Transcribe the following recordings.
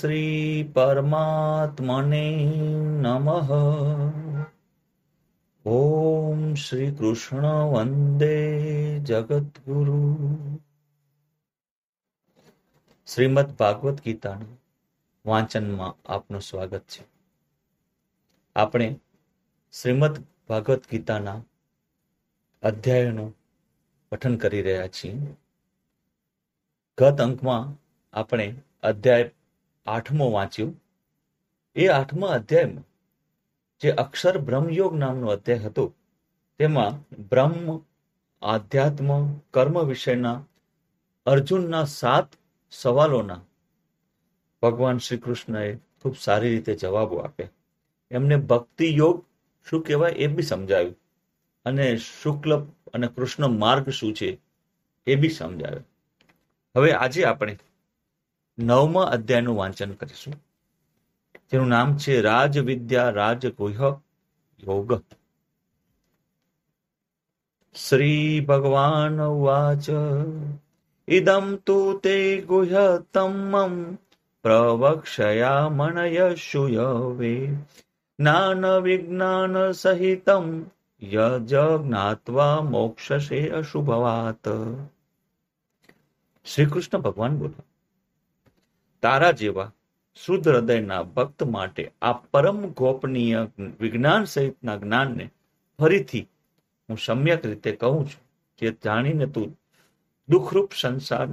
શ્રી પરમાત્મને નમઃ. ઓમ શ્રી કૃષ્ણ વંદે જગદગુરુ. શ્રીમદ ભાગવત ગીતાના વાંચનમાં આપનું સ્વાગત છે. આપણે શ્રીમદ ભાગવત ગીતાના અધ્યાયનું પઠન કરી રહ્યા છીએ. ગત અંકમાં આપણે અધ્યાય આઠમો વાંચ્યું. એ આઠમા અધ્યાયમાં જે અક્ષર બ્રહ્મયોગ નામનો અધ્યાય હતો, તેમાં બ્રહ્મ, આધ્યાત્મ, કર્મ વિષયના અર્જુનના સાત સવાલોના ભગવાન શ્રી કૃષ્ણએ ખૂબ સારી રીતે જવાબો આપ્યા. એમને ભક્તિ યોગ શું કહેવાય એ બી સમજાવ્યું અને શુક્લ અને કૃષ્ણ માર્ગ શું છે એ બી સમજાવ્યું હવે આજે આપણે નવમા અધ્યાયનું વાંચન કરીશું. જેનું નામ છે રાજ વિદ્યા રાજ ગુહ્ય યોગ. શ્રી ભગવાન વાચ. ઇદમ તુ તે ગુહ તમમ પ્રવક્ષયામણય શુયવે જ્ઞાન વિજ્ઞાન સહિતમ યજ જ્ઞાત્વા મોક્ષશે અશુભવાત. શ્રી કૃષ્ણ ભગવાન બોલ્યા. તારા જેવા શુદ્ધ હૃદયના ભક્ત માટે આ પરમ ગોપનીય વિજ્ઞાન સહિતના જ્ઞાનને ફરીથી હું સમ્યક રીતે કહું છું જે જાણીને તું દુઃખરૂપ સંસાર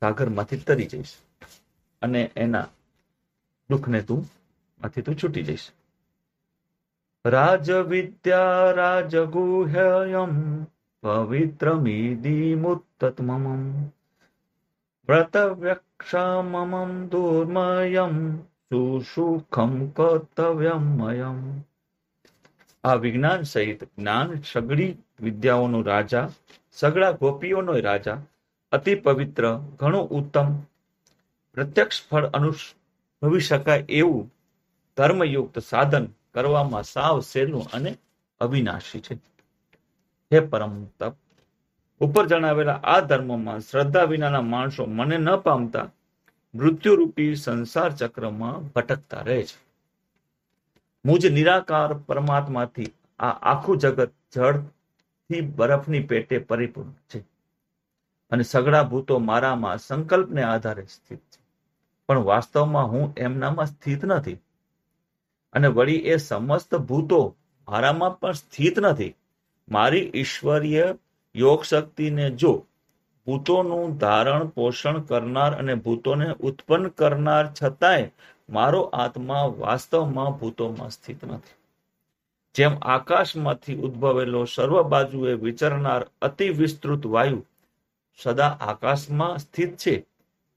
સાગરમાંથી તરી જઈશ અને એના દુઃખને તું માંથી તું છૂટી જઈશ. રાજ વિદ્યા રાજગુહ્યયમ મુત્તત્મમ વ્રતવ્યક્ષમમં દુર્મયમ સુસુખમ કર્તવ્યમયમ આ વિજ્ઞાન સહિત જ્ઞાન સગળી વિદ્યાઓનો રાજા, સગળા ગોપીઓનો રાજા, અતિ પવિત્ર, ઘણું ઉત્તમ, પ્રત્યક્ષ ફળ અનુભવી શકાય એવું ધર્મયુક્ત સાધન કરવામાં સાવ સહેલું અને અવિનાશી છે. હે પરમ તપ ઉપર જણાવેલા આ ધર્મમાં શ્રદ્ધા વિનાના માણસો મને ન પામતા, મૃત્યુરૂપી સંસાર ચક્રમાં ભટકતા રહે છે. મુજ નિરાકાર પરમાત્માથી આ આખું જગત જળથી બરફની પેટે પરિપૂર્ણ છે અને સગડા ભૂતો મારામાં સંકલ્પને આધારે સ્થિત છે. પણ વાસ્તવમાં હું એમનામાં સ્થિત નથી અને વળી એ સમસ્ત ભૂતો મારામાં પણ સ્થિત નથી. મારી ઈશ્વરીય યોગ શક્તિને જો ભૂતોનું ધારણ પોષણ કરનાર અને ભૂતોને ઉત્પન્ન કરનાર છતાંય મારો આત્મા વાસ્તવમાં ભૂતોમાં સ્થિત નથી. જેમ આકાશમાંથી ઉદ્ભવેલો સર્વ બાજુએ વિચરનાર અતિ વિસ્તૃત વાયુ સદા આકાશમાં સ્થિત છે.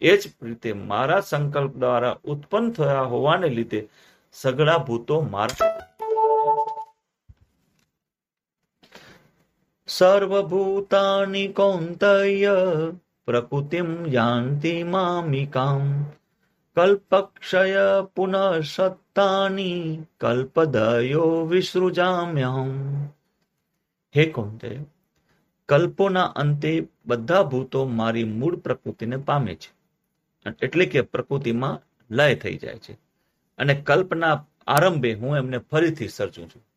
એ જ રીતે મારા સંકલ્પ દ્વારા ઉત્પન્ન થયા હોવાને લીધે સગળા ભૂતો મારા સર્વભૂતાની કૌંતય પ્રકૃતિમ યાંતિ મામિકામ કલ્પક્ષય પુનઃ સત્તાની કલ્પદયો વિસૃજામ્યહમ હે કૌંતય કલ્પોના અંતે બધા ભૂતો મારી મૂળ પ્રકૃતિને પામે છે એટલે કે પ્રકૃતિમાં લય થઈ જાય છે. અને કલ્પના આરંભે હું એમને ફરીથી સર્જું છું.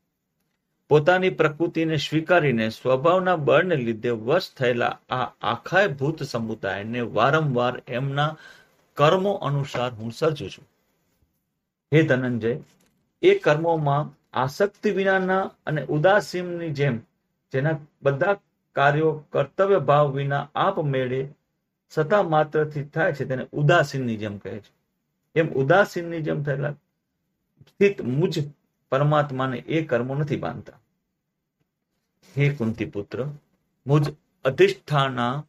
પોતાની પ્રકૃતિને સ્વીકારીને સ્વભાવના બળને લીધે વશ થયેલા આ આખાય ભૂત સમુદાયને વારંવાર એમના કર્મો અનુસાર હું સર્જું છું. હે ધનંજય, એ કર્મોમાં આસક્તિ વિનાના અને ઉદાસીનની જેમ જેના બધા કાર્યો કર્તવ્ય ભાવ વિના આપ મેળે સતા માત્રથી થાય છે તેને ઉદાસીનની જેમ કહે છે. એમ ઉદાસીનની જેમ થયેલા સ્થિત મુજ પરમાત્માને એ કર્મો નથી બાંધતા. હે કુંતી પુત્ર મુજ અધિષ્ઠાના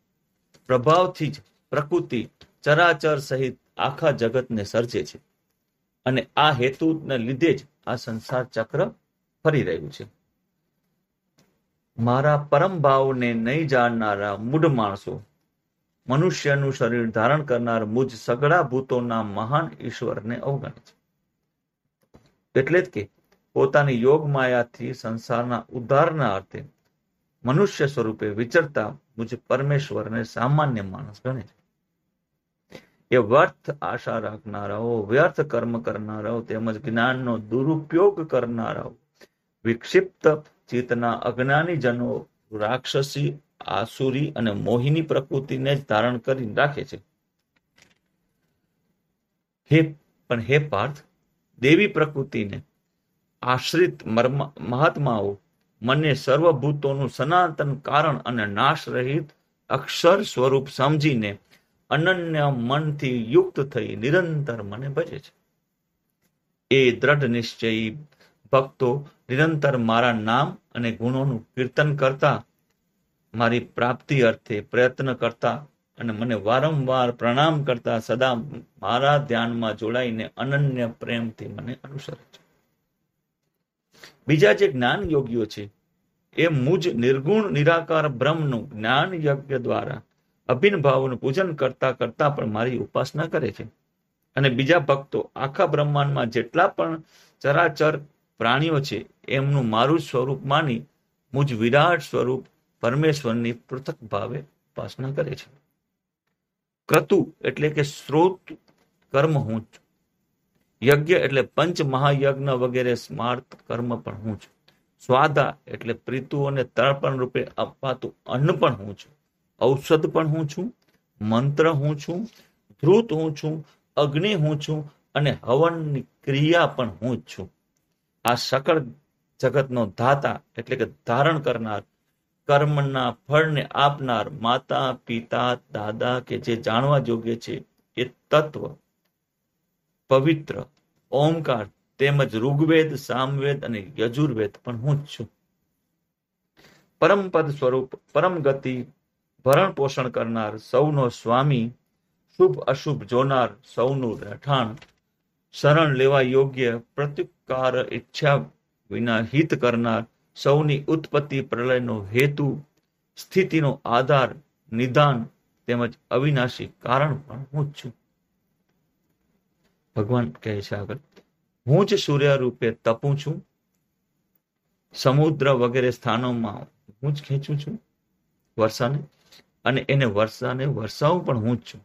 પ્રભાવથી જ પ્રકૃતિ ચરાચર સહિત આખા જગતને સર્જે છે અને આ હેતુને લીધે જ આ સંસાર ચક્ર ફરી રહ્યું છે. મારા પરમ ભાવને નહીં જાણનારા મૂઢ માણસો, મનુષ્યનું શરીર ધારણ કરનાર મુજ સગળા ભૂતોના મહાન ઈશ્વરને અવગણે છે. એટલે જ કે પોતાની યોગ માયાથી સંસારના ઉદ્ધારના અર્થે મનુષ્ય સ્વરૂપે વિચરતા મુજબ પરમેશ્વરને સામાન્ય માણસ ગણે છે. એ વ્યર્થ આશા રાખનારાઓ, વ્યર્થ કર્મ કરનારાઓ તેમજ જ્ઞાનનો દુરુપયોગ કરનારાઓ, વિક્ષિપ્ત ચિત્તના અજ્ઞાની જનો રાક્ષસી, આસુરી અને મોહિની પ્રકૃતિને જ ધારણ કરી રાખે છે. હે, પણ હે પાર્થ, દેવી પ્રકૃતિને આશ્રિત મહાત્માઓ મને સર્વભૂતોનું સનાતન કારણ અને નાશ રહિત અક્ષર સ્વરૂપ સમજીને અનન્ય મનથી યુક્ત થઈ નિરંતર મને ભજે છે. એ દ્રઢ નિશ્ચયી ભક્તો નિરંતર મારા નામ અને ગુણોનું કીર્તન કરતા, મારી પ્રાપ્તિ અર્થે પ્રયત્ન કરતા અને મને વારંવાર પ્રણામ કરતા સદા મારા ધ્યાનમાં જોડાઈને અનન્ય પ્રેમથી મને અનુસરે છે. બીજા જે જ્ઞાન યોગીઓ છે, એ મુજ નિર્ગુણ, નિરાકાર, બ્રહ્મનું જ્ઞાન યજ્ઞ દ્વારા અભિન ભાવનું પૂજન કરતા કરતા પણ મારી ઉપાસના કરે છે. અને બીજા ભક્તો આખા બ્રહ્માંડમાં જેટલા પણ ચરાચર પ્રાણીઓ છે, એમનું મારું સ્વરૂપ માની મુજ વિરાટ સ્વરૂપ પરમેશ્વરની પૃથક ભાવે ઉપાસના કરે છે. ક્રતુ એટલે કે સ્ત્રોત કર્મ હું યજ્ઞ એટલે પંચ મહાયજ્ઞ વગેરે સ્માર્ત કર્મ પણ હું છું. સ્વાદા એટલે પ્રીતુઓને તર્પણ રૂપે અપાતું અન્ન પણ હું છું. ઔષધ પણ હું છું. મંત્ર હું છું. ધ્રુત હું છું. અગ્નિ હું છું. અને હવનની ક્રિયા પણ હું જ છું. આ સકળ જગતનો ધાતા એટલે કે ધારણ કરનાર, કર્મના ફળને આપનાર માતા, પિતા, દાદા કે જે જાણવા યોગ્ય છે એ તત્વ પવિત્ર, ઓમકાર, તેમજ ઋગ્વેદ, સામવેદ અને યજુર્વેદ પણ હું જ છું. પરમપદ સ્વરૂપ, પરમ ગતિ, ભરણ પોષણ કરનાર સૌનો સ્વામી, શુભ અશુભ જોનાર સૌનું રહેઠાણ, શરણ લેવા યોગ્ય પ્રત્યુકાર ઈચ્છા વિના હિત કરનાર સૌની ઉત્પત્તિ પ્રલયનો હેતુ, સ્થિતિનો આધાર, નિદાન તેમજ અવિનાશી કારણ પણ હું છું. ભગવાન કહે છે આગળ, હું જ સૂર્ય રૂપે તપું છું, સમુદ્ર વગેરે સ્થાનોમાં હું જ ખેંચું છું વર્ષાને, અને એને વર્ષાને વરસાવું પણ હું જ છું.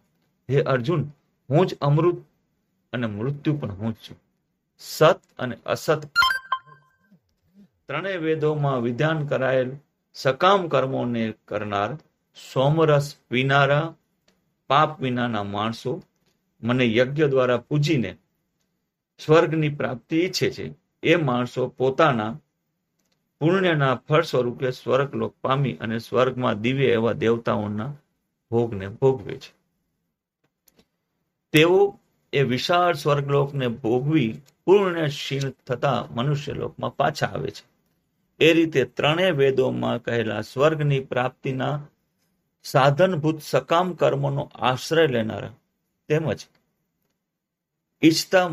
હે અર્જુન, હું જ અમૃત અને મૃત્યુ પણ હું જ છું. સત અને અસત ત્રણેય વેદોમાં વિધાન કરાયેલ સકામ કર્મોને કરનાર સોમરસ પીનારા પાપ વિનાના માણસો મને યજ્ઞ દ્વારા પૂજીને સ્વર્ગની પ્રાપ્તિ ઈચ્છે છે. એ માણસો પોતાના પુણ્યના ફળ સ્વરૂપે સ્વર્ગલોક પામી અને સ્વર્ગમાં દિવ્ય એવા દેવતાઓના ભોગને ભોગવે છે. તેઓ એ વિશાળ સ્વર્ગલોકને ભોગવી પૂર્ણશીલ થતા મનુષ્ય લોકમાં પાછા આવે છે. એ રીતે ત્રણેય વેદોમાં કહેલા સ્વર્ગની પ્રાપ્તિના સાધનભૂત સકામ કર્મોનો આશ્રય લેનારા તેમજ ઈચ્છતા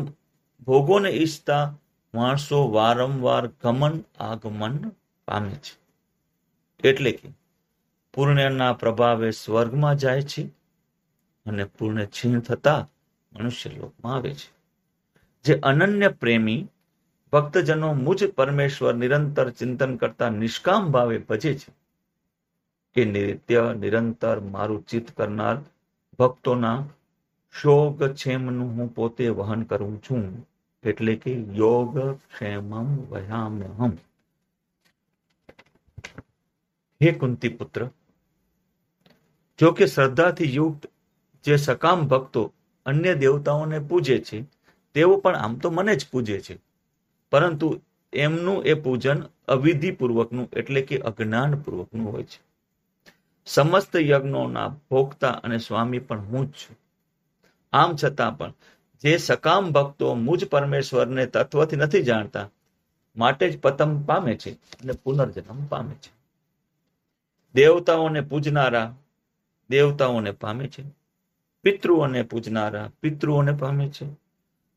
ભોગોને ઈચ્છતા માણસો વારંવાર ગમન આગમન પામે છે. એટલે કે પૂર્ણના પ્રભાવે સ્વર્ગમાં જાય છે અને પૂર્ણ છીણ થતા મનુષ્ય લોકમાં આવે છે. જે અનન્ય પ્રેમી ભક્તજનો મુજ પરમેશ્વર નિરંતર ચિંતન કરતા નિષ્કામ ભાવે ભજે છે કે નિત્ય નિરંતર મારું ચિત્ત કરનાર ભક્તોના શોક ક્ષેમનું હું પોતે વહન કરું છું, એટલે કે યોગ ક્ષેમમ વયામ્યહમ. હે કુંતી પુત્ર જો કે શ્રદ્ધાથી યુક્ત જે સકામ ભક્તો અન્ય દેવતાઓને પૂજે છે, તેઓ પણ આમ તો મને જ પૂજે છે. પરંતુ એમનું એ પૂજન અવિધિપૂર્વકનું એટલે કે અજ્ઞાનપૂર્વકનું હોય છે. સમસ્ત યજ્ઞોના ભોગતા અને સ્વામી પણ હું જ છું. આમ છતાં પણ જે સકામ ભક્તો મુજ પરમેશ્વરને તત્વથી નથી જાણતા, માટે જ પતમ પામે છે અને પુનર્જન્મ પામે છે. દેવતાઓને પૂજનારા દેવતાઓને પામે છે, પિતૃઓને પૂજનારા પિતૃઓને પામે છે,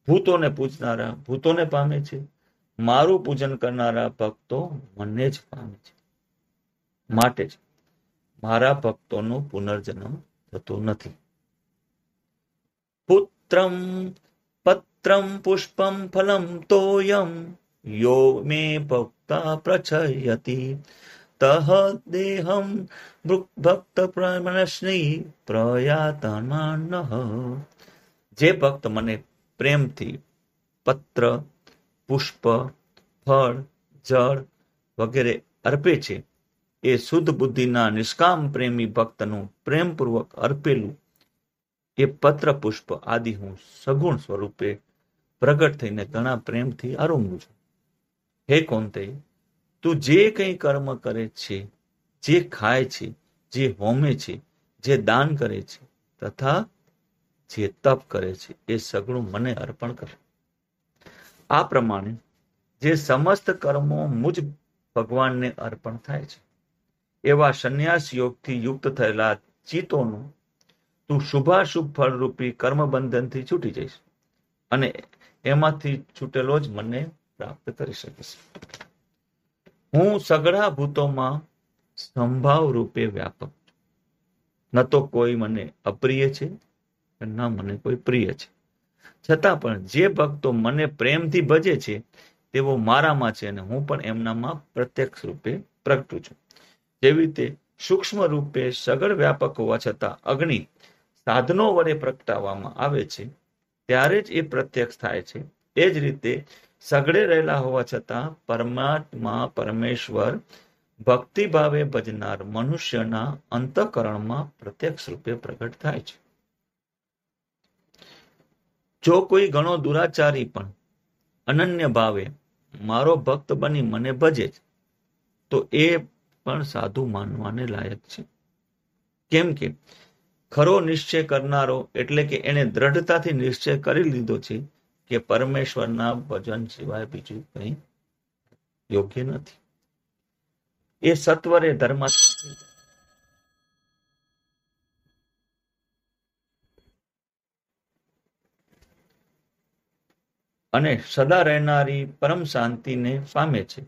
ભૂતોને પૂજનારા ભૂતોને પામે છે, મારું પૂજન કરનારા ભક્તો મને જ પામે છે. માટે જ મારા ભક્તોનું પુનર્જન્મ થતું નથી. પુત્રમ પત્રમ પુષ્પમ ફલમ તોયમ યો મે ભક્તા પ્રચયતિ દેહમ ભક્ત પ્રમણસ્ની પ્રયાતમાન જે ભક્ત મને પ્રેમથી પત્ર પુષ્પ ફળ જળ વગેરે અર્પે છે એ શુદ્ધ બુદ્ધિના નિષ્કામ પ્રેમી ભક્તનું પ્રેમપૂર્વક અર્પેલું એ પત્ર પુષ્પ આદિ હું સગુણ સ્વરૂપે પ્રગટ થઈને ઘણા પ્રેમથી આરોંગું છું. હે કોંતે, તું જે કંઈ કર્મ કરે છે, જે ખાય છે, જે હોમે છે, જે દાન કરે છે, તથા જે તપ કરે છે, એ સગળું મને અર્પણ કરે. આ પ્રમાણે જે સમસ્ત કર્મો મુજ ભગવાનને અર્પણ થાય છે, એવા સંન્યાસ યોગથી યુક્ત થયેલા ચિત્તોનું તું શુભાશુભ ફળરૂપી કર્મબંધનથી છૂટી જઈશ અને એમાંથી છૂટેલો જ મને પ્રાપ્ત કરી શકીશ. હું સગળા ભૂતોમાં સંભાવ રૂપે વ્યાપક ન તો કોઈ મને અપ્રિય છે ન મને કોઈ પ્રિય છે. છતાં પણ જે ભક્તો મને પ્રેમથી ભજે છે, તેઓ મારામાં છે અને હું પણ એમનામાં પ્રત્યક્ષ રૂપે પ્રગટું છું. જેવી રીતે સૂક્ષ્મ રૂપે સગળ વ્યાપક હોવા છતાં અગ્નિ સાધનો વડે પ્રગટાવવામાં આવે છે, ત્યારે જ એ પ્રત્યક્ષ થાય છે. એ જ રીતે સગડે રહેલા હોવા છતાં પરમાત્મા પરમેશ્વર ભક્તિભાવે ભજનાર મનુષ્યના અંતકરણમાં પ્રત્યક્ષ રૂપે પ્રગટ થાય છે. જો કોઈ ઘણો દુરાચારી પણ અનન્ય ભાવે મારો ભક્ત બની મને ભજે તો એ પણ સાધુ માનવાને લાયક છે. કેમ કે ખરો નિશ્ચય કરનારો એટલે કે એને દ્રઢતાથી નિશ્ચય કરી લીધો છે કે પરમેશ્વરના ભજન સિવાય બીજું કંઈ યોગ્ય નથી. એ સત્વરે ધર્મ અને સદા રહેનારી પરમ શાંતિને પામે છે.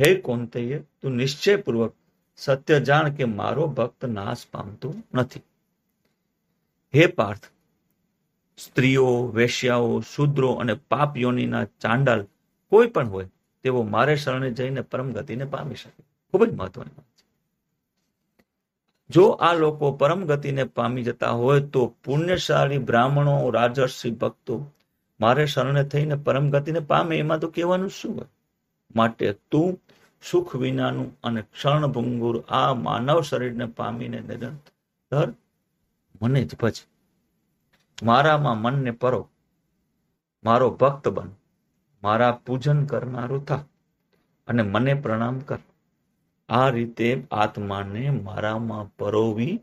હે કોંતેય, તું નિશ્ચયપૂર્વક સત્ય જાણ કે મારો ભક્ત નાશ પામતો નથી. હે પાર્થ, સ્ત્રીઓ, વેશ્યાઓ, શુદ્રો અને પાપ યોનીના ચાંડાલ કોઈ પણ હોય, તેઓ મારે શરણે જઈને પરમ ગતિને પામી શકે. ખૂબ જ મહત્વની વાત છે. જો આ લોકો પરમ ગતિને પામી જતા હોય, તો પુણ્યશાળી બ્રાહ્મણો, રાજર્ષિ ભક્તો મારે શરણે થઈને પરમ ગતિને પામે, એમાં તો કહેવાનું શું હોય? માટે તું સુખ વિનાનું અને ક્ષણભંગુર આ માનવ શરીરને પામીને નિરંતર મને જ ભજ મારામાં મનને પરો. મારો ભક્ત બન. મારા પૂજન કરનારું થા. અને મને પ્રણામ કર. આ રીતે આત્માને મારામાં પરોવી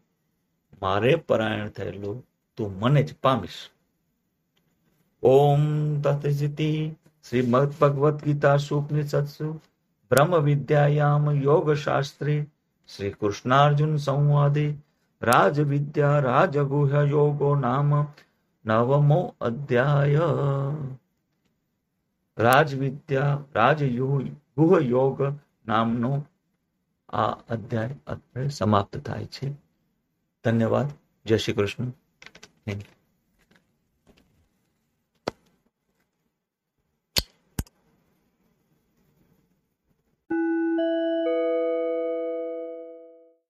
મારે પરાયણ થયેલું તું મને જ પામીશ. ઓમ તથિતિ શ્રીમદ ભગવદ્ ગીતા સુપનિષત્સુ બ્રહ્મ વિદ્યાયામ યોગ શાસ્ત્રે શ્રી કૃષ્ણાર્જુન સંવાદે રાજ વિદ્યા રાજગુહ્ય યોગો નામ નવમો અધ્યાય. રાજવિદ્યા રાજગુહ યોગ નામનો આ અધ્યાય સમાપ્ત થાય છે. ધન્યવાદ. જય શ્રી કૃષ્ણ. Thank you